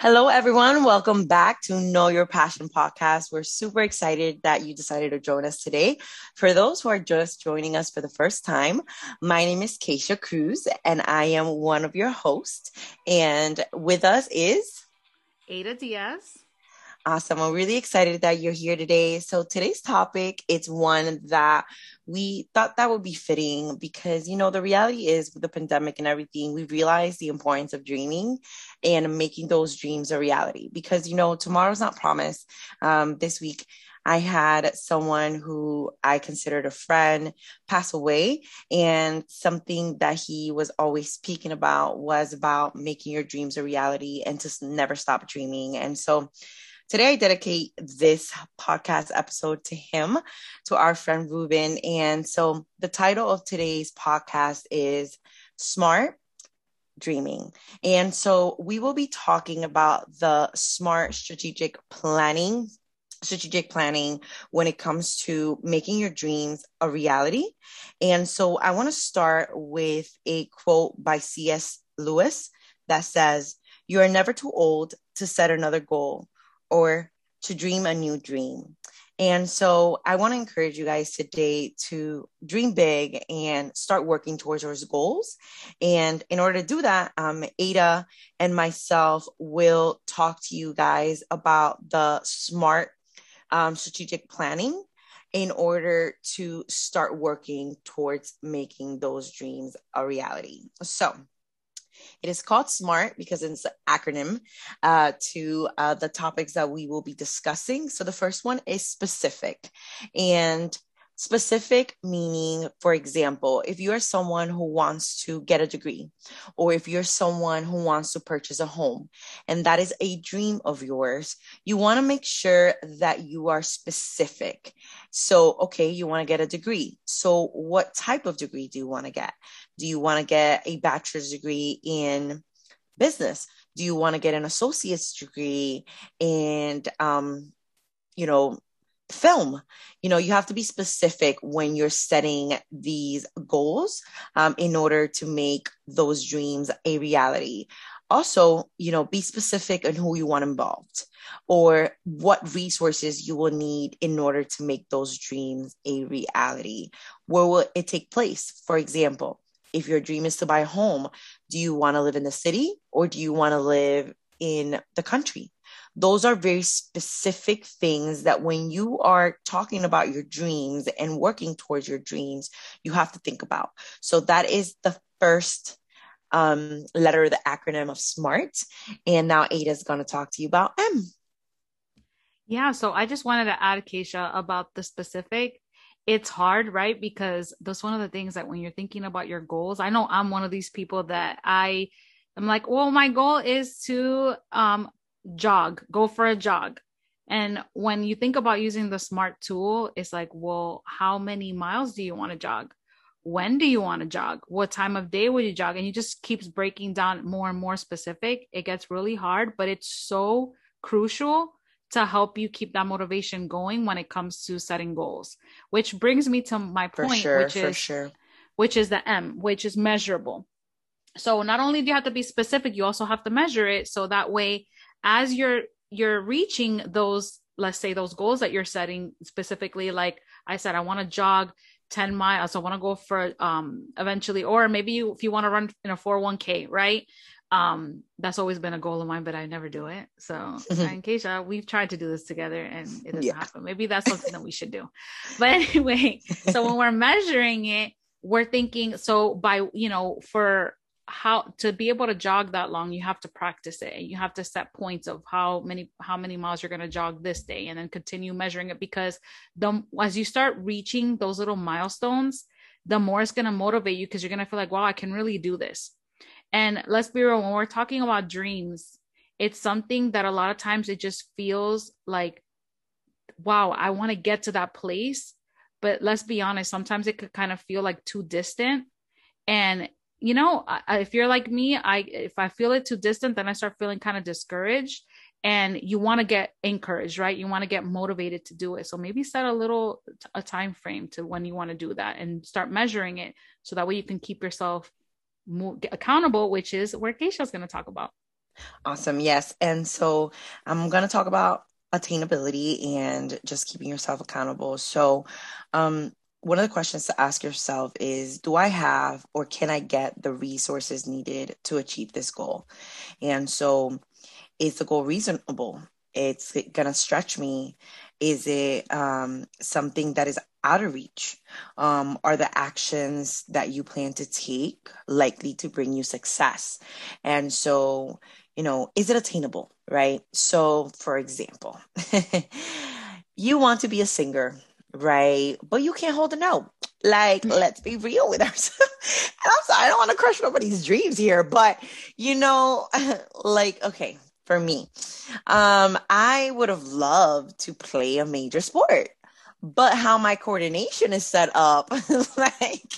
Hello, everyone. Welcome back to Know Your Passion podcast. We're super excited that you decided to join us today. For those who are just joining us for the first time, my name is Keisha Cruz, and I am one of your hosts. And with us is Ada Diaz. Awesome. I'm really excited that you're here today. So today's topic, it's one that we thought that would be fitting because, you know, the reality is with the pandemic and everything, we realized the importance of dreaming and making those dreams a reality because, you know, tomorrow's not promised. Um, this week, I had someone who I considered a friend pass away, and something that he was always speaking about was about making your dreams a reality and to never stop dreaming. And so Today, I dedicate this podcast episode to him, to our friend Ruben. And so the title of today's podcast is Smart Dreaming. And so we will be talking about the smart strategic planning strategic planning when it comes to making your dreams a reality. And so I want to start with a quote by C.S. Lewis that says, You are never too old to set another goal or to dream a new dream. And so I want to encourage you guys today to dream big and start working towards those goals. And in order to do that, um, Ada and myself will talk to you guys about the smart um, strategic planning in order to start working towards making those dreams a reality. So, it is called SMART because it's an acronym uh, to uh, the topics that we will be discussing. So the first one is specific. And Specific meaning, for example, if you're someone who wants to get a degree, or if you're someone who wants to purchase a home, and that is a dream of yours, you want to make sure that you are specific. So, okay, you want to get a degree. So, what type of degree do you want to get? Do you want to get a bachelor's degree in business? Do you want to get an associate's degree and, um, you know, film. You know you have to be specific when you're setting these goals um, in order to make those dreams a reality. Also you know be specific on who you want involved or what resources you will need in order to make those dreams a reality. Where will it take place? For example if your dream is to buy a home do you want to live in the city or do you want to live in the country those are very specific things that when you are talking about your dreams and working towards your dreams, you have to think about. So that is the first um, letter the acronym of SMART. And now Ada is going to talk to you about M. Yeah, so I just wanted to add, Keisha, about the specific. It's hard, right? Because that's one of the things that when you're thinking about your goals, I know I'm one of these people that I I'm like, well, my goal is to um, jog, go for a jog. And when you think about using the smart tool, it's like, well, how many miles do you want to jog? When do you want to jog? What time of day would you jog? And you just keeps breaking down more and more specific. It gets really hard, but it's so crucial to help you keep that motivation going when it comes to setting goals. Which brings me to my point, sure, which is sure. which is the M, which is measurable. So not only do you have to be specific, you also have to measure it so that way as you're you're reaching those let's say those goals that you're setting specifically like i said i want to jog 10 miles i want to go for um eventually or maybe you if you want to run in a 401k right um that's always been a goal of mine but i never do it so mm-hmm. in case we've tried to do this together and it doesn't yeah. happen maybe that's something that we should do but anyway so when we're measuring it we're thinking so by you know for how to be able to jog that long you have to practice it. You have to set points of how many how many miles you're going to jog this day and then continue measuring it because the as you start reaching those little milestones the more it's going to motivate you because you're going to feel like wow i can really do this. And let's be real when we're talking about dreams it's something that a lot of times it just feels like wow i want to get to that place. But let's be honest sometimes it could kind of feel like too distant. And you know, I, if you're like me, I if I feel it too distant, then I start feeling kind of discouraged. And you want to get encouraged, right? You want to get motivated to do it. So maybe set a little a time frame to when you want to do that, and start measuring it, so that way you can keep yourself more accountable, which is where Keisha is going to talk about. Awesome. Yes. And so I'm going to talk about attainability and just keeping yourself accountable. So, um, one of the questions to ask yourself is Do I have or can I get the resources needed to achieve this goal? And so, is the goal reasonable? It's going to stretch me. Is it um, something that is out of reach? Um, are the actions that you plan to take likely to bring you success? And so, you know, is it attainable? Right. So, for example, you want to be a singer, right? But you can't hold a note. Like, mm. let's be real with ourselves. and I'm sorry, I don't want to crush nobody's dreams here, but you know, like, okay, for me, um, I would have loved to play a major sport but how my coordination is set up like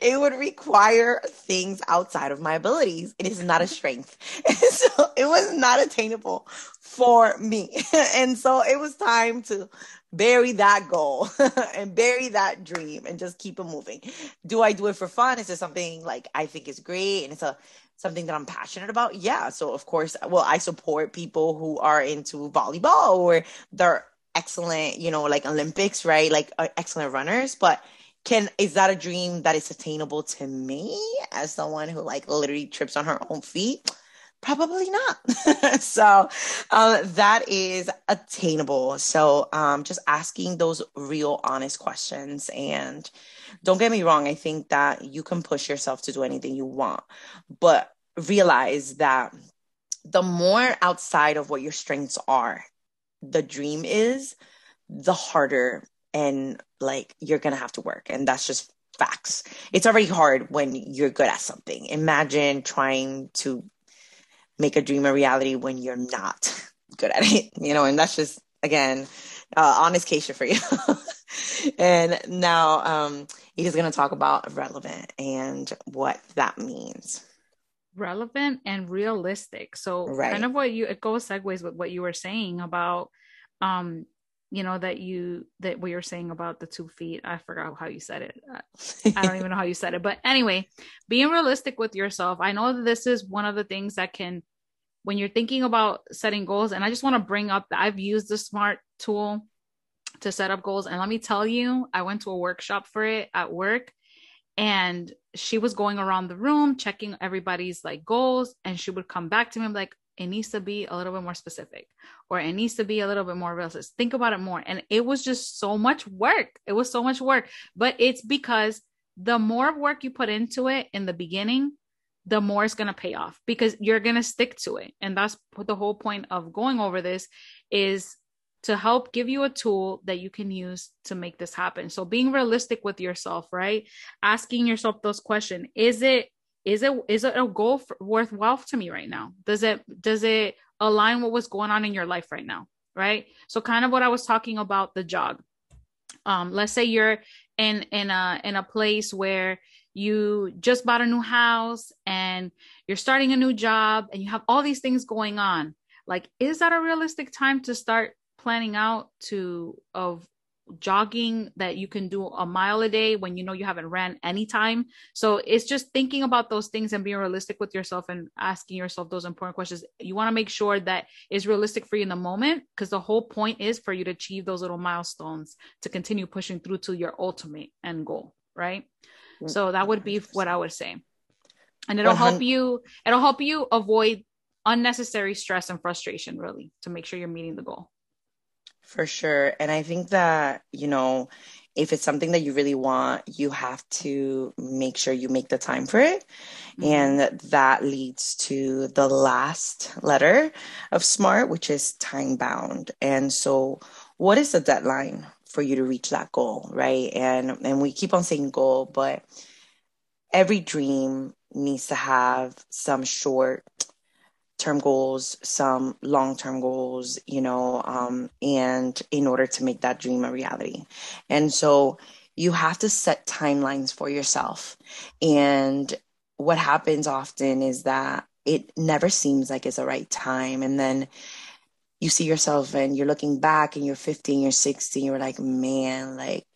it would require things outside of my abilities. It is not a strength. So it was not attainable for me. And so it was time to bury that goal and bury that dream and just keep it moving. Do i do it for fun? Is it something like i think is great and it's a something that i'm passionate about? Yeah. So of course well i support people who are into volleyball or they're excellent, you know, like Olympics, right? Like uh, excellent runners, but can is that a dream that is attainable to me as someone who like literally trips on her own feet? Probably not. so um, that is attainable. So um, just asking those real, honest questions. And don't get me wrong, I think that you can push yourself to do anything you want, but realize that the more outside of what your strengths are the dream is, the harder and like you're gonna have to work. And that's just facts. It's already hard when you're good at something. Imagine trying to make a dream a reality when you're not good at it, you know, and that's just again uh, honest case for you. and now um, he's going to talk about relevant and what that means relevant and realistic. So right. kind of what you it goes segues with what you were saying about um you know that you that what you're saying about the two feet. I forgot how you said it. I don't even know how you said it. But anyway being realistic with yourself. I know that this is one of the things that can when you're thinking about setting goals and i just want to bring up that i've used the smart tool to set up goals. And let me tell you i went to a workshop for it at work and she was going around the room checking everybody's like goals and she would come back to me like it needs to be a little bit more specific or it needs to be a little bit more realistic. Think about it more. And it was just so much work. It was so much work. But it's because the more work you put into it in the beginning the more it's going to pay off because you're going to stick to it. And that's the whole point of going over this is to help give you a tool that you can use to make this happen. So being realistic with yourself, right? Asking yourself those questions. Is it is it is it a goal for, worthwhile to me right now? Does it does it align with what's going on in your life right now? Right? So kind of what I was talking about the jog. Um let's say you're in in a in a place where you just bought a new house and you're starting a new job and you have all these things going on like is that a realistic time to start planning out to of jogging that you can do a mile a day when you know you haven't ran any time. So it's just thinking about those things and being realistic with yourself and asking yourself those important questions. You want to make sure that is realistic for you in the moment because the whole point is for you to achieve those little milestones to continue pushing through to your ultimate end goal, right? So that would be what I would say. And it'll help you it'll help you avoid unnecessary stress and frustration really to make sure you're meeting the goal. For sure. And I think that, you know, if it's something that you really want, you have to make sure you make the time for it. Mm-hmm. And that leads to the last letter of SMART, which is time bound. And so, what is the deadline for you to reach that goal, right? And and we keep on saying goal, but every dream needs to have some short term goals, some long term goals, you know, um, and in order to make that dream a reality. And so you have to set timelines for yourself. And what happens often is that it never seems like it's the right time. And then you see yourself and you're looking back and you're 15, you're 16, you're like, man, like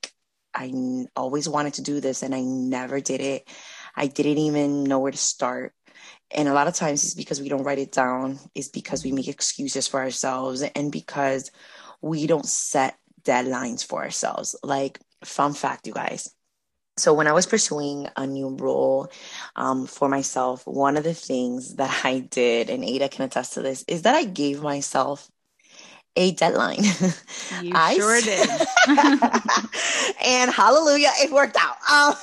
I always wanted to do this and I never did it. I didn't even know where to start And a lot of times it's because we don't write it down, it's because we make excuses for ourselves, and because we don't set deadlines for ourselves. Like, fun fact, you guys. So, when I was pursuing a new role um, for myself, one of the things that I did, and Ada can attest to this, is that I gave myself a deadline. You I sure did. and hallelujah, it worked out. Um,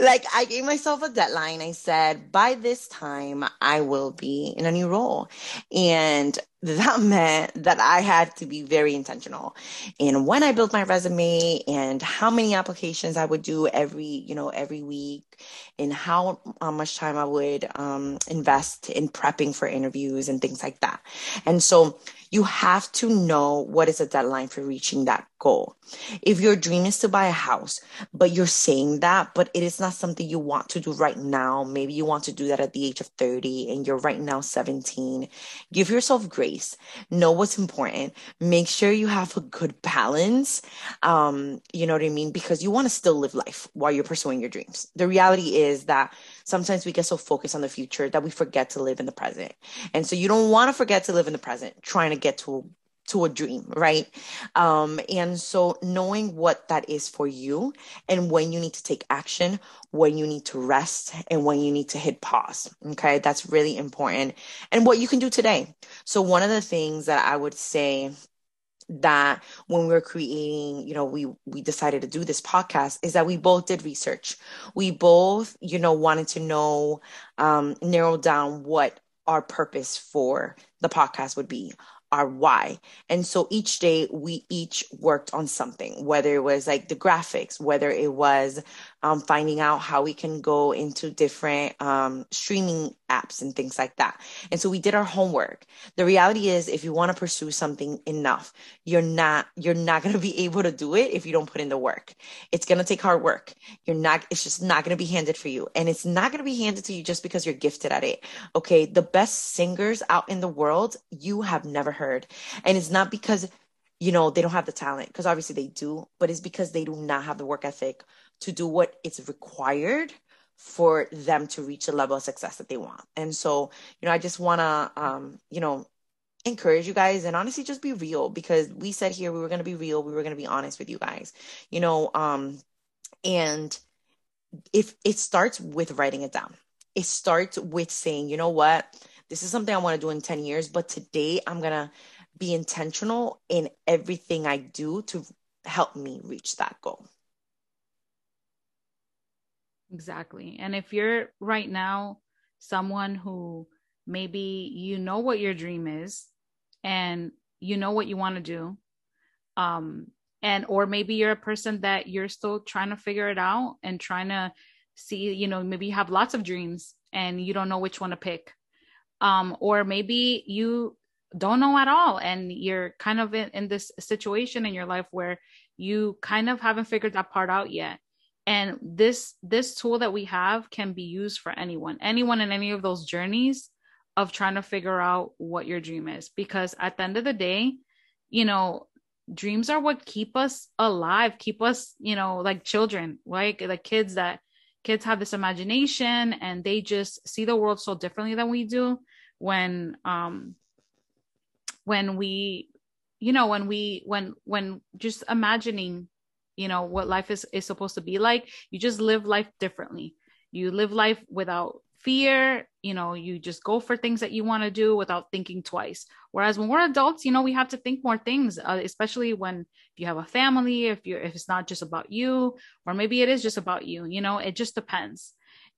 like I gave myself a deadline. I said, by this time, I will be in a new role. And that meant that I had to be very intentional in when I built my resume and how many applications I would do every, you know, every week and how, how much time I would um, invest in prepping for interviews and things like that. And so you have to know what is a deadline for reaching that goal. If your dream is to buy a house, but you're saying that, but it is not something you want to do right now, maybe you want to do that at the age of 30 and you're right now 17, give yourself grace. Know what's important. Make sure you have a good balance. Um, you know what I mean? Because you want to still live life while you're pursuing your dreams. The reality is that sometimes we get so focused on the future that we forget to live in the present. And so you don't want to forget to live in the present, trying to get to to a dream, right? Um, and so knowing what that is for you and when you need to take action, when you need to rest, and when you need to hit pause. Okay, that's really important. And what you can do today. So, one of the things that I would say that when we were creating you know we we decided to do this podcast is that we both did research we both you know wanted to know um narrow down what our purpose for the podcast would be our why. And so each day we each worked on something, whether it was like the graphics, whether it was um, finding out how we can go into different um, streaming apps and things like that. And so we did our homework. The reality is, if you want to pursue something enough, you're not you're not going to be able to do it if you don't put in the work. It's going to take hard work. You're not. It's just not going to be handed for you, and it's not going to be handed to you just because you're gifted at it. Okay, the best singers out in the world you have never heard, and it's not because you know they don't have the talent because obviously they do but it's because they do not have the work ethic to do what is required for them to reach the level of success that they want. And so, you know, I just want to, um, you know, encourage you guys and honestly just be real because we said here we were going to be real, we were going to be honest with you guys, you know, um, and if it starts with writing it down, it starts with saying, you know what, this is something I want to do in 10 years, but today I'm going to be intentional in everything I do to help me reach that goal. Exactly. And if you're right now someone who maybe you know what your dream is and you know what you want to do, um, and or maybe you're a person that you're still trying to figure it out and trying to see, you know, maybe you have lots of dreams and you don't know which one to pick. Um, or maybe you don't know at all and you're kind of in, in this situation in your life where you kind of haven't figured that part out yet and this this tool that we have can be used for anyone anyone in any of those journeys of trying to figure out what your dream is. Because at the end of the day you know dreams are what keep us alive keep us you know like children like kids that kids have this imagination and they just see the world so differently than we do when um when we you know when we when when just imagining you know what life is is supposed to be like. You just live life differently. You live life without fear. You know you just go for things that you want to do without thinking twice. Whereas when we're adults you know we have to think more things uh, especially when if you have a family if you're if it's not just about you or maybe it is just about you you know it just depends.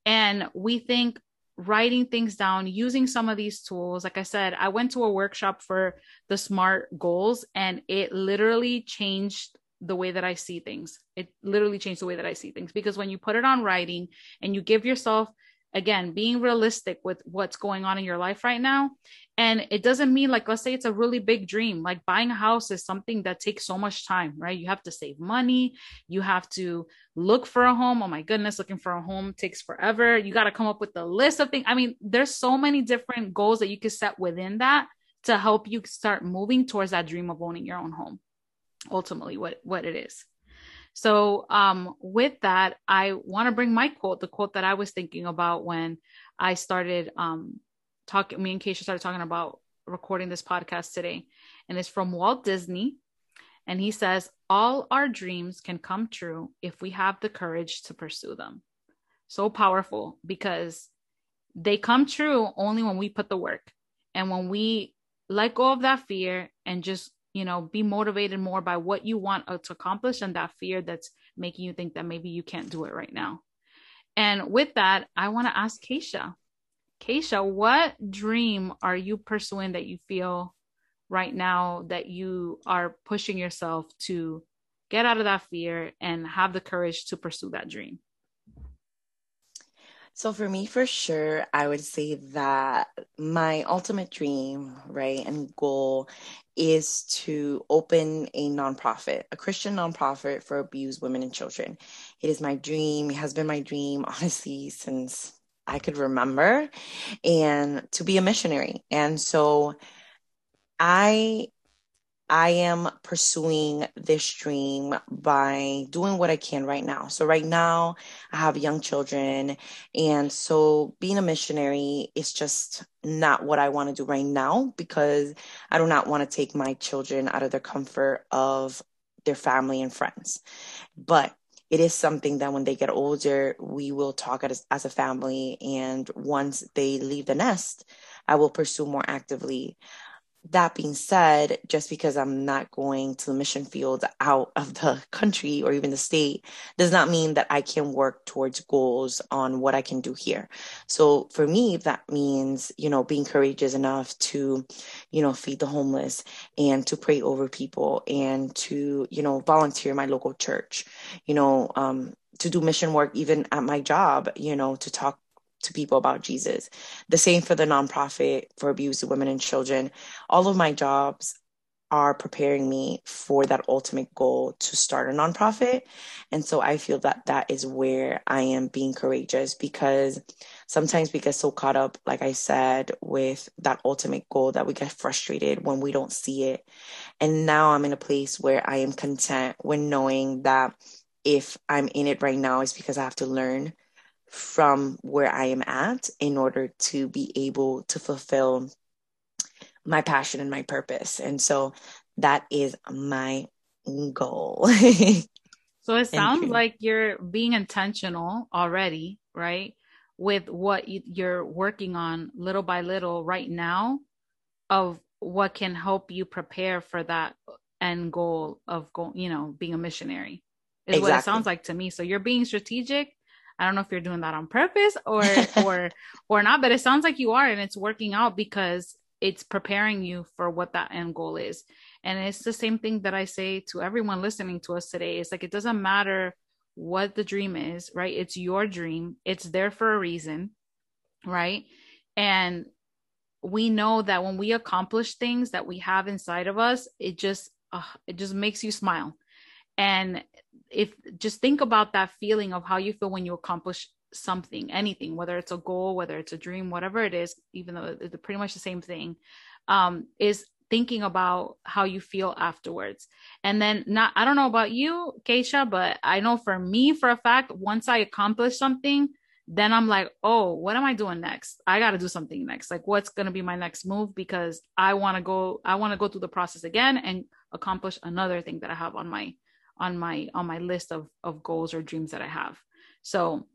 And we think writing things down using some of these tools like i said i went to a workshop for the smart goals and it literally changed the way that I see things. It literally changed the way that I see things because when you put it on writing and you give yourself, again, being realistic with what's going on in your life right now. And it doesn't mean like, let's say it's a really big dream. Like buying a house is something that takes so much time, right? You have to save money. You have to look for a home. Oh my goodness, looking for a home takes forever. You got to come up with a list of things. I mean, there's so many different goals that you could set within that to help you start moving towards that dream of owning your own home ultimately what what it is so um with that i want to bring my quote the quote that i was thinking about when I started um talking me and Keisha started talking about recording this podcast today. And it's from Walt Disney. And he says, All our dreams can come true if we have the courage to pursue them. So powerful because they come true only when we put the work and when we let go of that fear and just you know be motivated more by what you want uh, to accomplish and that fear that's making you think that maybe you can't do it right now. And with that i want to ask Keisha. Keisha what dream are you pursuing that you feel right now that you are pushing yourself to get out of that fear and have the courage to pursue that dream so for me, for sure, I would say that my ultimate dream, right, and goal is to open a nonprofit, a Christian nonprofit for abused women and children. It is my dream, it has been my dream, honestly, since I could remember, and to be a missionary. And so I I am pursuing this dream by doing what I can right now. So, right now, I have young children. And so, being a missionary is just not what I want to do right now because I do not want to take my children out of their comfort of their family and friends. But it is something that when they get older, we will talk as, as a family. And once they leave the nest, I will pursue more actively that being said, just because I'm not going to the mission field out of the country or even the state does not mean that I can work towards goals on what I can do here. So for me, that means, you know, being courageous enough to, you know, feed the homeless and to pray over people and to, you know, volunteer my local church, you know, um, to do mission work even at my job, you know, to talk to people about Jesus. The same for the nonprofit for abused women and children. All of my jobs are preparing me for that ultimate goal to start a nonprofit. And so I feel that that is where I am being courageous because sometimes we get so caught up, like I said, with that ultimate goal that we get frustrated when we don't see it. And now I'm in a place where I am content when knowing that if I'm in it right now, it's because I have to learn from where I am at in order to be able to fulfill my passion and my purpose. And so that is my goal. so it sounds like you're being intentional already, right? With what you're working on little by little right now of what can help you prepare for that end goal of going, you know, being a missionary is exactly. what it sounds like to me. So you're being strategic I don't know if you're doing that on purpose or or or not, but it sounds like you are and it's working out because it's preparing you for what that end goal is. And it's the same thing that I say to everyone listening to us today. It's like it doesn't matter what the dream is, right? It's your dream. It's there for a reason, right? And we know that when we accomplish things that we have inside of us, it just uh, it just makes you smile. And if just think about that feeling of how you feel when you accomplish something anything whether it's a goal whether it's a dream whatever it is even though it's pretty much the same thing um, is thinking about how you feel afterwards. And then not i don't know about you Keisha but i know for me for a fact once i accomplish something then i'm like oh what am i doing next? I got to do something next. Like what's going to be my next move? Because i want to go i want to go through the process again and accomplish another thing that i have on my on my on my list of of goals or dreams that I have. So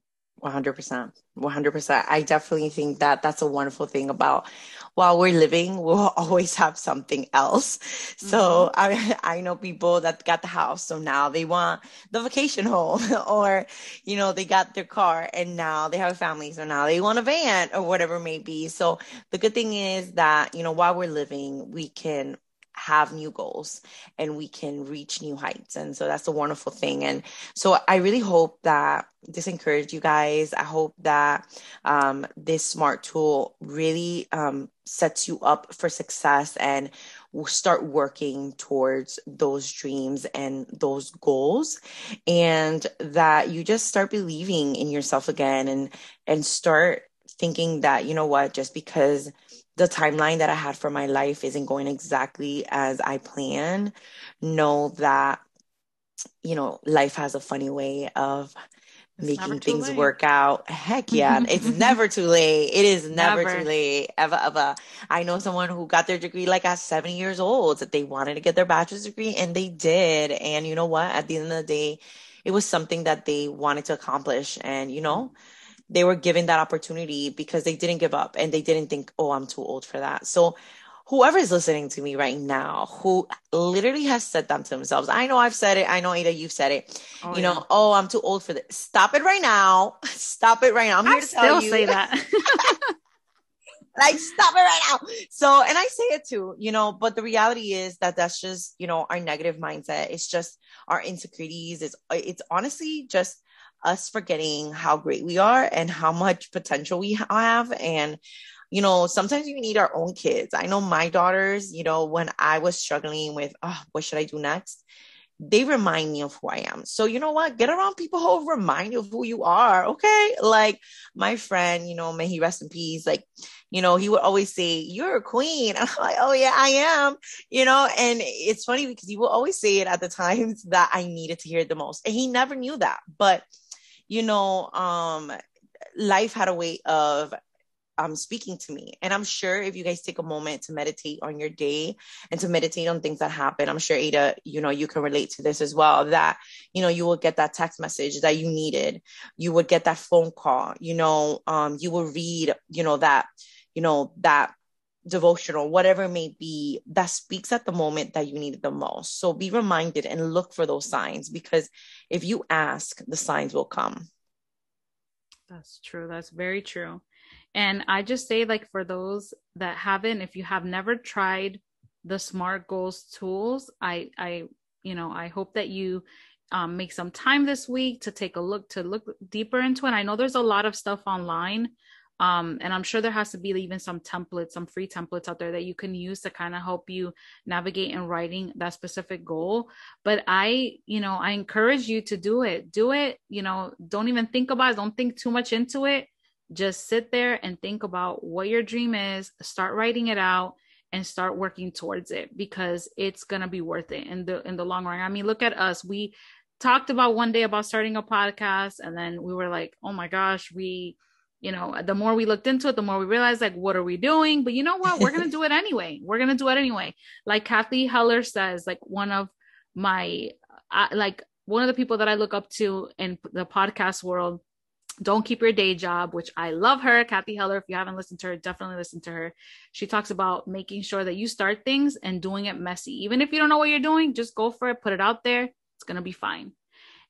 100% 100% i definitely think that that's a wonderful thing about while we're living we'll always have something else so mm-hmm. i i know people that got the house so now they want the vacation home or you know they got their car and now they have a family so now they want a van or whatever it may be so the good thing is that you know while we're living we can have new goals and we can reach new heights. And so that's a wonderful thing. And so I really hope that this encouraged you guys. I hope that um, this smart tool really um, sets you up for success and will start working towards those dreams and those goals and that you just start believing in yourself again and and start thinking that you know what just because the timeline that I had for my life isn't going exactly as I plan, know that, you know, life has a funny way of making things late. work out. Heck yeah. it's never too late. It is never, never, too late. Ever, ever. I know someone who got their degree like at 70 years old that they wanted to get their bachelor's degree and they did. And you know what? At the end of the day, it was something that they wanted to accomplish. And you know, they were given that opportunity because they didn't give up and they didn't think, oh, I'm too old for that. So whoever is listening to me right now who literally has said that to themselves i know i've said it. I know Ada you've said it. Oh, you yeah. know oh i'm too old for this stop it right now. Stop it right now. I'm here I to tell you. say that. Like stop it right now. So and i say it too you know but the reality is that that's just you know our negative mindset. It's just our insecurities. It's it's honestly just us forgetting how great we are and how much potential we have and you know, sometimes we need our own kids. I know my daughters, you know, when I was struggling with, oh, what should I do next? They remind me of who I am. So, you know what? Get around people who remind you of who you are. Okay. Like my friend, you know, may he rest in peace. Like, you know, he would always say, You're a queen. And I'm like, Oh, yeah, I am. You know, and it's funny because he will always say it at the times that I needed to hear it the most. And he never knew that. But, you know, um, life had a way of um, speaking to me. And I'm sure if you guys take a moment to meditate on your day and to meditate on things that happen, I'm sure Ada, you know, you can relate to this as well. That, you know, you will get that text message that you needed. You would get that phone call, you know, um, you will read, you know, that, you know, that devotional, whatever it may be, that speaks at the moment that you need it the most. So be reminded and look for those signs because if you ask, the signs will come. That's true. That's very true. And I just say, like, for those that haven't, if you have never tried the Smart Goals tools, I, I, you know, I hope that you um, make some time this week to take a look to look deeper into it. I know there's a lot of stuff online. Um, and I'm sure there has to be even some templates, some free templates out there that you can use to kind of help you navigate in writing that specific goal. But I, you know, I encourage you to do it. Do it. You know, don't even think about it. Don't think too much into it just sit there and think about what your dream is start writing it out and start working towards it because it's to be worth it in the in the long run i mean look at us we talked about one day about starting a podcast and then we were like oh my gosh we you know the more we looked into it the more we realized like what are we doing but you know what we're going to do it anyway we're going to do it anyway like Kathy Heller says like one of my uh, like one of the people that i look up to in the podcast world don't keep your day job, which I love her. Kathy Heller, if you haven't listened to her, definitely listen to her. She talks about making sure that you start things and doing it messy. Even if you don't know what you're doing, just go for it, put it out there. It's going to be fine.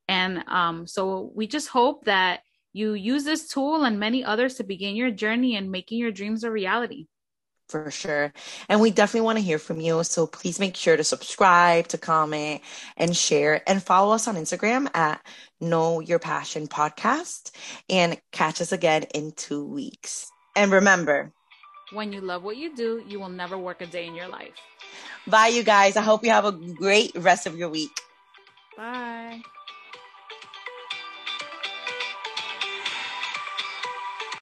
And um, so we just hope that you use this tool and many others to begin your journey and making your dreams a reality for sure. And we definitely want to hear from you. So please make sure to subscribe, to comment, and share, and follow us on Instagram at Know Your Passion Podcast. And catch us again in two weeks. And remember, when you love what you do, you will never work a day in your life. Bye, you guys. I hope you have a great rest of your week. Bye.